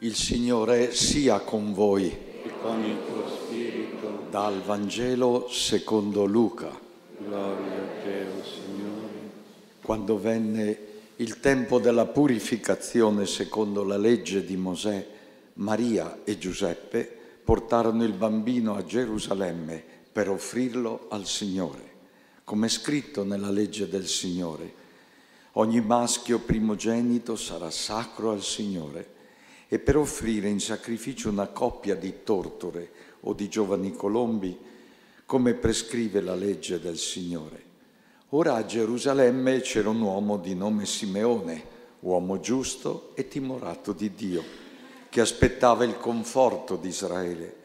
Il Signore sia con voi. e con il tuo spirito. Dal Vangelo secondo Luca. Gloria a te, o Signore. Quando venne il tempo della purificazione secondo la legge di Mosè, Maria e Giuseppe portarono il bambino a Gerusalemme per offrirlo al Signore, come è scritto nella legge del Signore. Ogni maschio primogenito sarà sacro al Signore e per offrire in sacrificio una coppia di tortore o di giovani colombi, come prescrive la legge del Signore. Ora a Gerusalemme c'era un uomo di nome Simeone, uomo giusto e timorato di Dio, che aspettava il conforto di Israele.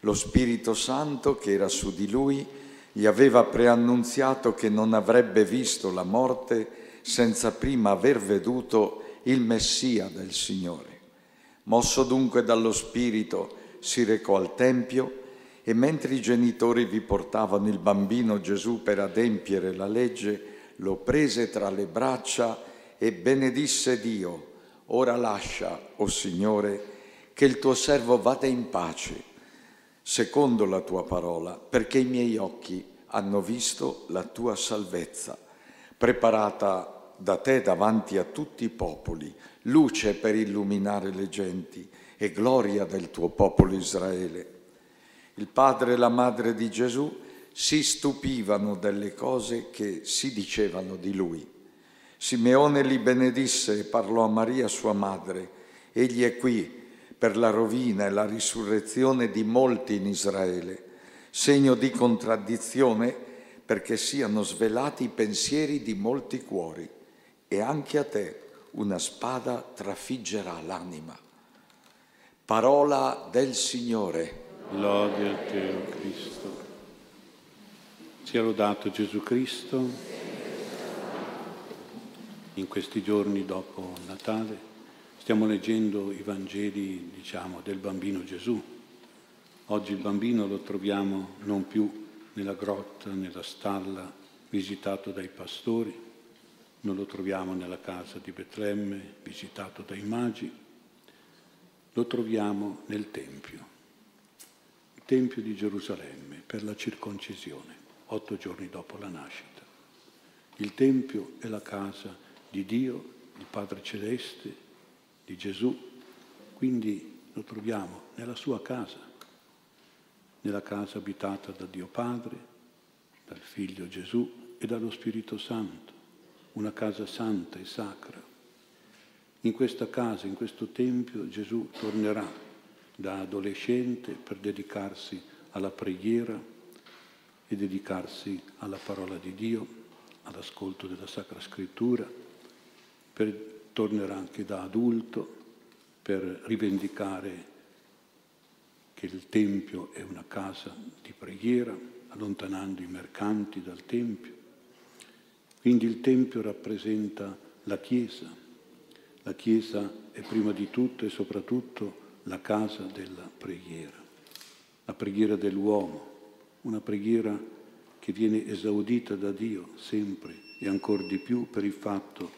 Lo Spirito Santo che era su di lui gli aveva preannunziato che non avrebbe visto la morte senza prima aver veduto il Messia del Signore. Mosso dunque dallo Spirito, si recò al Tempio e mentre i genitori vi portavano il bambino Gesù per adempiere la legge, lo prese tra le braccia e benedisse Dio. Ora lascia, o oh Signore, che il tuo servo vada in pace, secondo la tua parola, perché i miei occhi hanno visto la tua salvezza, preparata da te davanti a tutti i popoli, luce per illuminare le genti e gloria del tuo popolo Israele. Il padre e la madre di Gesù si stupivano delle cose che si dicevano di lui. Simeone li benedisse e parlò a Maria sua madre. Egli è qui per la rovina e la risurrezione di molti in Israele, segno di contraddizione perché siano svelati i pensieri di molti cuori e anche a te una spada trafiggerà l'anima. Parola del Signore. Lode a te, o Cristo. Sia lodato Gesù Cristo. In questi giorni dopo Natale stiamo leggendo i Vangeli, diciamo, del bambino Gesù. Oggi il bambino lo troviamo non più nella grotta, nella stalla, visitato dai pastori, non lo troviamo nella casa di Betlemme, visitato dai magi, lo troviamo nel Tempio, il Tempio di Gerusalemme per la circoncisione, otto giorni dopo la nascita. Il Tempio è la casa di Dio, il Padre Celeste, di Gesù, quindi lo troviamo nella sua casa, nella casa abitata da Dio Padre, dal Figlio Gesù e dallo Spirito Santo una casa santa e sacra. In questa casa, in questo Tempio, Gesù tornerà da adolescente per dedicarsi alla preghiera e dedicarsi alla parola di Dio, all'ascolto della Sacra Scrittura, per, tornerà anche da adulto per rivendicare che il Tempio è una casa di preghiera, allontanando i mercanti dal Tempio quindi il Tempio rappresenta la Chiesa. La Chiesa è prima di tutto e soprattutto la casa della preghiera, la preghiera dell'uomo, una preghiera che viene esaudita da Dio sempre e ancora di più per il fatto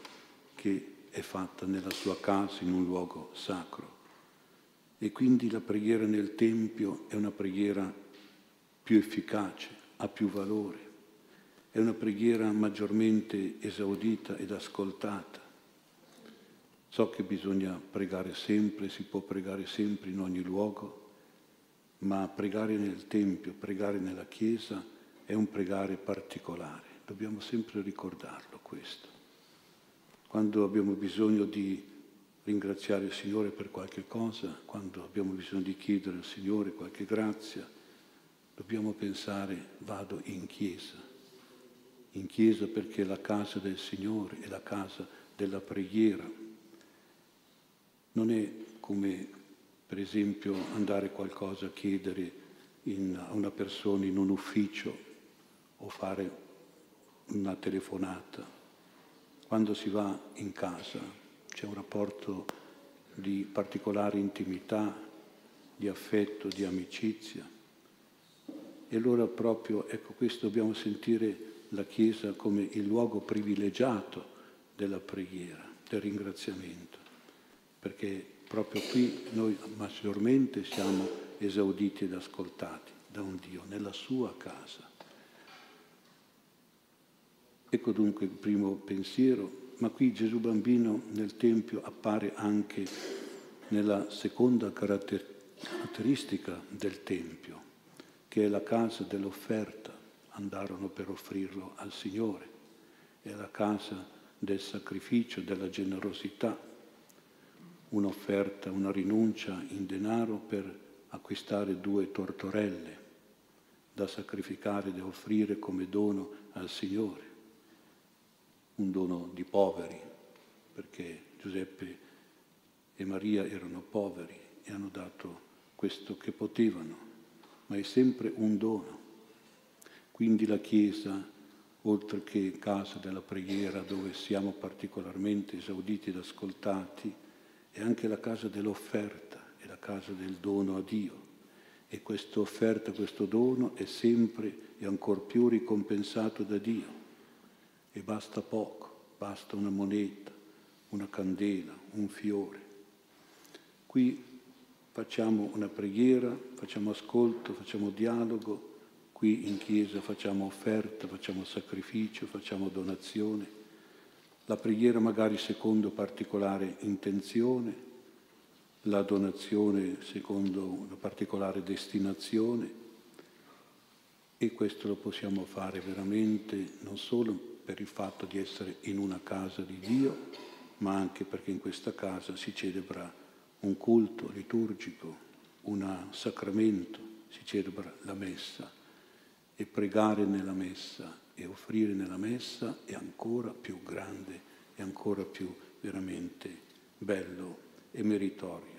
che è fatta nella sua casa, in un luogo sacro. E quindi la preghiera nel Tempio è una preghiera più efficace, ha più valore è una preghiera maggiormente esaudita ed ascoltata. So che bisogna pregare sempre, si può pregare sempre in ogni luogo, ma pregare nel Tempio, pregare nella Chiesa è un pregare particolare. Dobbiamo sempre ricordarlo questo. Quando abbiamo bisogno di ringraziare il Signore per qualche cosa, quando abbiamo bisogno di chiedere al Signore qualche grazia, dobbiamo pensare vado in chiesa in chiesa perché è la casa del Signore, è la casa della preghiera. Non è come per esempio andare qualcosa a chiedere in, a una persona in un ufficio o fare una telefonata. Quando si va in casa c'è un rapporto di particolare intimità, di affetto, di amicizia. E allora proprio, ecco questo dobbiamo sentire la Chiesa come il luogo privilegiato della preghiera, del ringraziamento, perché proprio qui noi maggiormente siamo esauditi ed ascoltati da un Dio, nella sua casa. Ecco dunque il primo pensiero, ma qui Gesù bambino nel Tempio appare anche nella seconda caratteristica del Tempio, che è la casa dell'offerta. Andarono per offrirlo al Signore, è la casa del sacrificio, della generosità, un'offerta, una rinuncia in denaro per acquistare due tortorelle da sacrificare, da offrire come dono al Signore un dono di poveri, perché Giuseppe e Maria erano poveri e hanno dato questo che potevano, ma è sempre un dono. Quindi la Chiesa, oltre che casa della preghiera dove siamo particolarmente esauditi ed ascoltati, è anche la casa dell'offerta, è la casa del dono a Dio. E questa offerta, questo dono è sempre e ancor più ricompensato da Dio e basta poco, basta una moneta, una candela, un fiore. Qui facciamo una preghiera, facciamo ascolto, facciamo dialogo, qui in chiesa facciamo offerta, facciamo sacrificio, facciamo donazione. La preghiera magari secondo particolare intenzione, la donazione secondo una particolare destinazione e questo lo possiamo fare veramente non solo per il fatto di essere in una casa di Dio, ma anche perché in questa casa si celebra un culto liturgico, un sacramento, si celebra la messa e pregare nella messa e offrire nella messa è ancora più grande, è ancora più veramente bello e meritorio.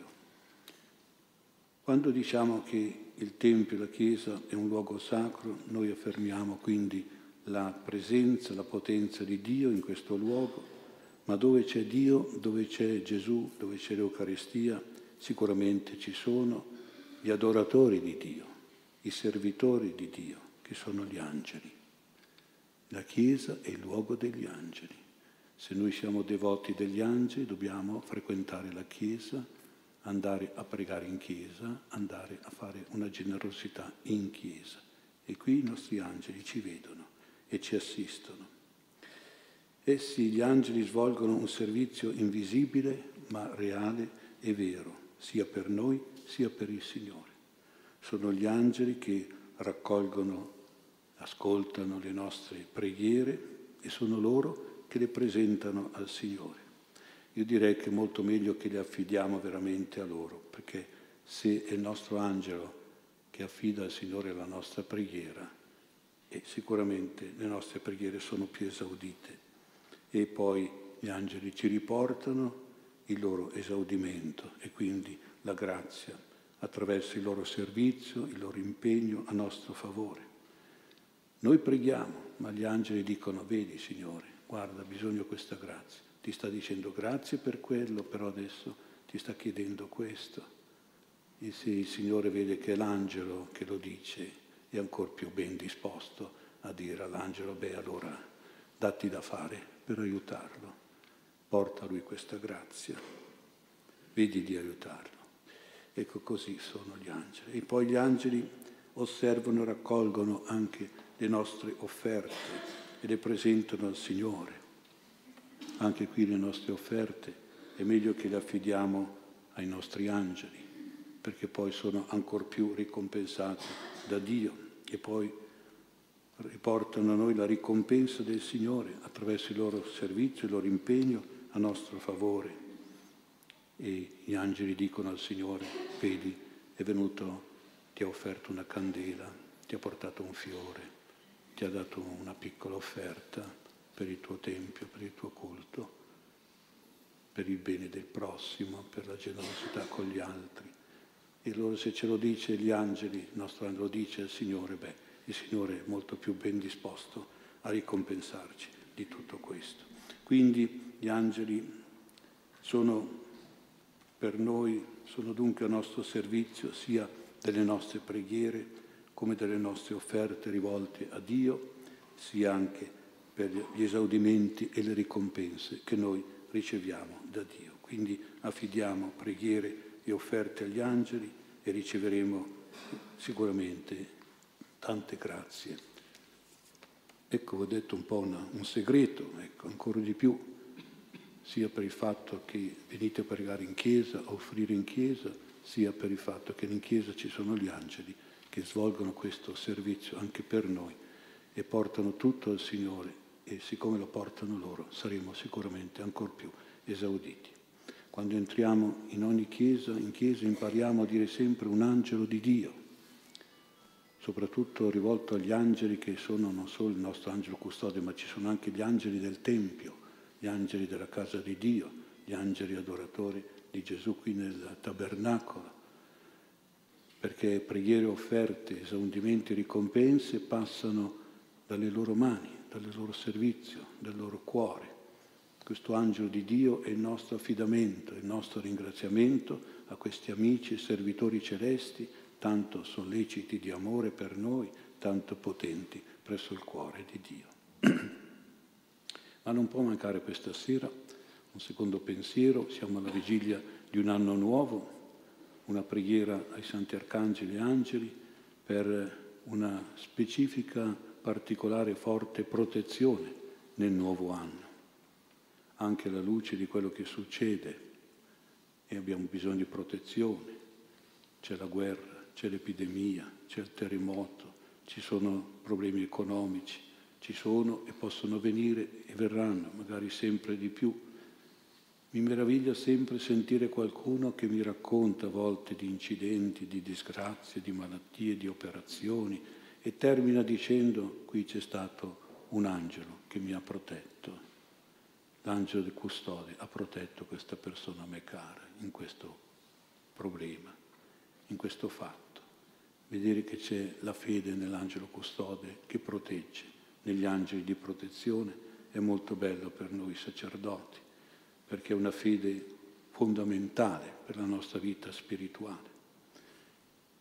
Quando diciamo che il Tempio, la Chiesa è un luogo sacro, noi affermiamo quindi la presenza, la potenza di Dio in questo luogo, ma dove c'è Dio, dove c'è Gesù, dove c'è l'Eucaristia, sicuramente ci sono gli adoratori di Dio, i servitori di Dio, che sono gli angeli. La Chiesa è il luogo degli angeli. Se noi siamo devoti degli angeli dobbiamo frequentare la Chiesa, andare a pregare in Chiesa, andare a fare una generosità in Chiesa. E qui i nostri angeli ci vedono e ci assistono. Essi, gli angeli, svolgono un servizio invisibile ma reale e vero, sia per noi sia per il Signore. Sono gli angeli che raccolgono, ascoltano le nostre preghiere e sono loro che le presentano al Signore. Io direi che è molto meglio che le affidiamo veramente a loro, perché se è il nostro angelo che affida al Signore la nostra preghiera, e sicuramente le nostre preghiere sono più esaudite. E poi gli angeli ci riportano il loro esaudimento e quindi la grazia attraverso il loro servizio, il loro impegno a nostro favore. Noi preghiamo, ma gli angeli dicono, vedi Signore, guarda, bisogno di questa grazia. Ti sta dicendo grazie per quello, però adesso ti sta chiedendo questo. E se il Signore vede che è l'angelo che lo dice, è ancora più ben disposto a dire all'angelo, beh allora datti da fare per aiutarlo, porta a lui questa grazia, vedi di aiutarlo. Ecco così sono gli angeli. E poi gli angeli osservano e raccolgono anche le nostre offerte e le presentano al Signore. Anche qui le nostre offerte è meglio che le affidiamo ai nostri angeli, perché poi sono ancora più ricompensate da Dio che poi riportano a noi la ricompensa del Signore attraverso il loro servizio, il loro impegno a nostro favore. E gli angeli dicono al Signore, vedi, è venuto, ti ha offerto una candela, ti ha portato un fiore, ti ha dato una piccola offerta per il tuo tempio, per il tuo culto, per il bene del prossimo, per la generosità con gli altri. E allora se ce lo dice gli angeli, il nostro angelo dice al Signore, beh, il Signore è molto più ben disposto a ricompensarci di tutto questo. Quindi gli angeli sono per noi, sono dunque a nostro servizio sia delle nostre preghiere come delle nostre offerte rivolte a Dio, sia anche per gli esaudimenti e le ricompense che noi riceviamo da Dio. Quindi affidiamo preghiere e offerte agli angeli e riceveremo sicuramente tante grazie. Ecco, ho detto un po' una, un segreto, ecco, ancora di più, sia per il fatto che venite a pregare in chiesa, a offrire in chiesa, sia per il fatto che in chiesa ci sono gli angeli che svolgono questo servizio anche per noi e portano tutto al Signore e siccome lo portano loro saremo sicuramente ancora più esauditi. Quando entriamo in ogni chiesa, in chiesa impariamo a dire sempre un angelo di Dio, soprattutto rivolto agli angeli che sono non solo il nostro angelo custode, ma ci sono anche gli angeli del Tempio, gli angeli della casa di Dio, gli angeli adoratori di Gesù qui nel tabernacolo, perché preghiere offerte, esaudimenti, ricompense passano dalle loro mani, dal loro servizio, dal loro cuore. Questo angelo di Dio è il nostro affidamento, il nostro ringraziamento a questi amici e servitori celesti, tanto solleciti di amore per noi, tanto potenti presso il cuore di Dio. Ma non può mancare questa sera un secondo pensiero, siamo alla vigilia di un anno nuovo, una preghiera ai santi arcangeli e angeli per una specifica particolare forte protezione nel nuovo anno, anche alla luce di quello che succede e abbiamo bisogno di protezione. C'è la guerra, c'è l'epidemia, c'è il terremoto, ci sono problemi economici, ci sono e possono venire e verranno, magari sempre di più. Mi meraviglia sempre sentire qualcuno che mi racconta a volte di incidenti, di disgrazie, di malattie, di operazioni, e termina dicendo qui c'è stato un angelo che mi ha protetto, l'angelo del custode ha protetto questa persona a me cara in questo problema, in questo fatto. Vedere che c'è la fede nell'angelo custode che protegge, negli angeli di protezione, è molto bello per noi sacerdoti, perché è una fede fondamentale per la nostra vita spirituale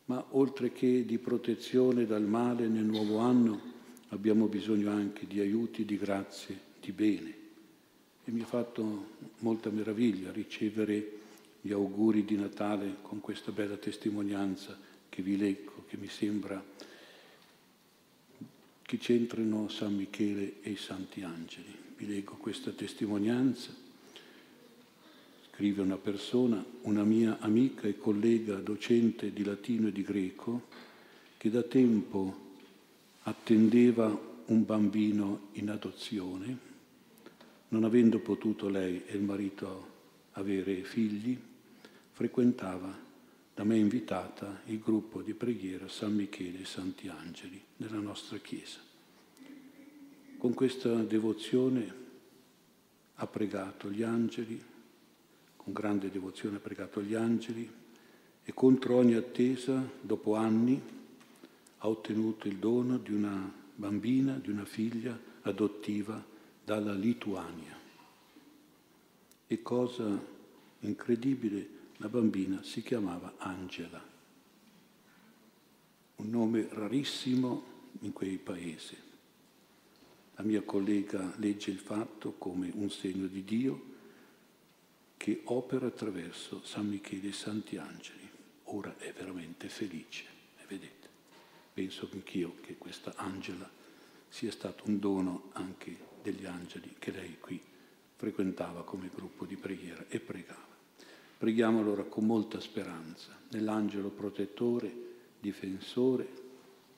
ma oltre che di protezione dal male nel nuovo anno abbiamo bisogno anche di aiuti, di grazie, di bene. E mi ha fatto molta meraviglia ricevere gli auguri di Natale con questa bella testimonianza che vi leggo, che mi sembra che c'entrino San Michele e i Santi Angeli. Vi leggo questa testimonianza scrive una persona, una mia amica e collega docente di latino e di greco, che da tempo attendeva un bambino in adozione, non avendo potuto lei e il marito avere figli, frequentava da me invitata il gruppo di preghiera San Michele e Santi Angeli nella nostra chiesa. Con questa devozione ha pregato gli angeli, con grande devozione ha pregato gli angeli e contro ogni attesa, dopo anni, ha ottenuto il dono di una bambina, di una figlia adottiva dalla Lituania. E cosa incredibile, la bambina si chiamava Angela, un nome rarissimo in quei paesi. La mia collega legge il fatto come un segno di Dio che opera attraverso San Michele e Santi Angeli. Ora è veramente felice, e vedete. Penso anch'io che questa Angela sia stato un dono anche degli angeli che lei qui frequentava come gruppo di preghiera e pregava. Preghiamo allora con molta speranza nell'angelo protettore, difensore,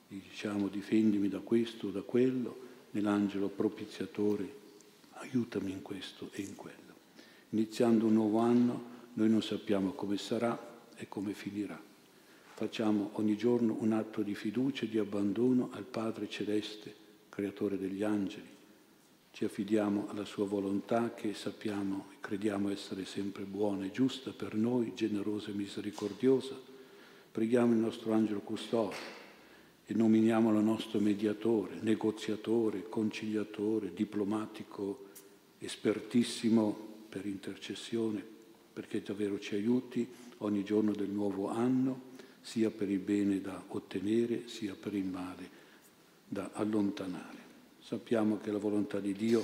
diciamo difendimi da questo o da quello, nell'angelo propiziatore, aiutami in questo e in quello. Iniziando un nuovo anno, noi non sappiamo come sarà e come finirà. Facciamo ogni giorno un atto di fiducia e di abbandono al Padre Celeste, Creatore degli angeli. Ci affidiamo alla sua volontà che sappiamo e crediamo essere sempre buona e giusta per noi, generosa e misericordiosa. Preghiamo il nostro angelo custode e nominiamolo nostro mediatore, negoziatore, conciliatore, diplomatico, espertissimo per intercessione, perché davvero ci aiuti ogni giorno del nuovo anno, sia per il bene da ottenere, sia per il male da allontanare. Sappiamo che la volontà di Dio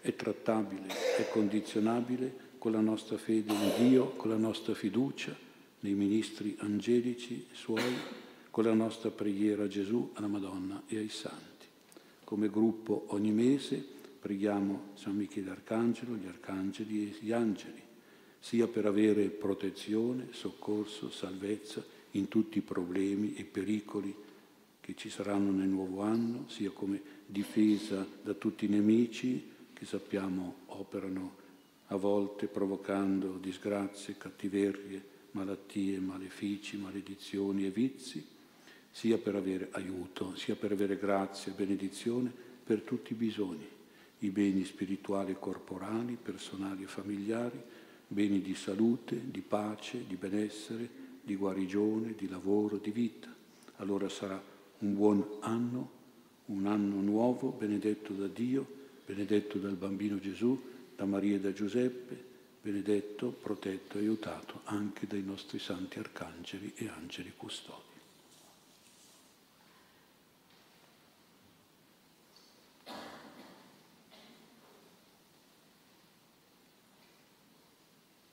è trattabile, è condizionabile, con la nostra fede in Dio, con la nostra fiducia nei ministri angelici suoi, con la nostra preghiera a Gesù, alla Madonna e ai Santi. Come gruppo ogni mese preghiamo San Michele Arcangelo, gli arcangeli e gli angeli, sia per avere protezione, soccorso, salvezza in tutti i problemi e pericoli che ci saranno nel nuovo anno, sia come difesa da tutti i nemici che sappiamo operano a volte provocando disgrazie, cattiverie, malattie, malefici, maledizioni e vizi, sia per avere aiuto, sia per avere grazia e benedizione per tutti i bisogni, i beni spirituali e corporali, personali e familiari, beni di salute, di pace, di benessere, di guarigione, di lavoro, di vita. Allora sarà un buon anno, un anno nuovo, benedetto da Dio, benedetto dal bambino Gesù, da Maria e da Giuseppe, benedetto, protetto aiutato anche dai nostri santi arcangeli e angeli custodi.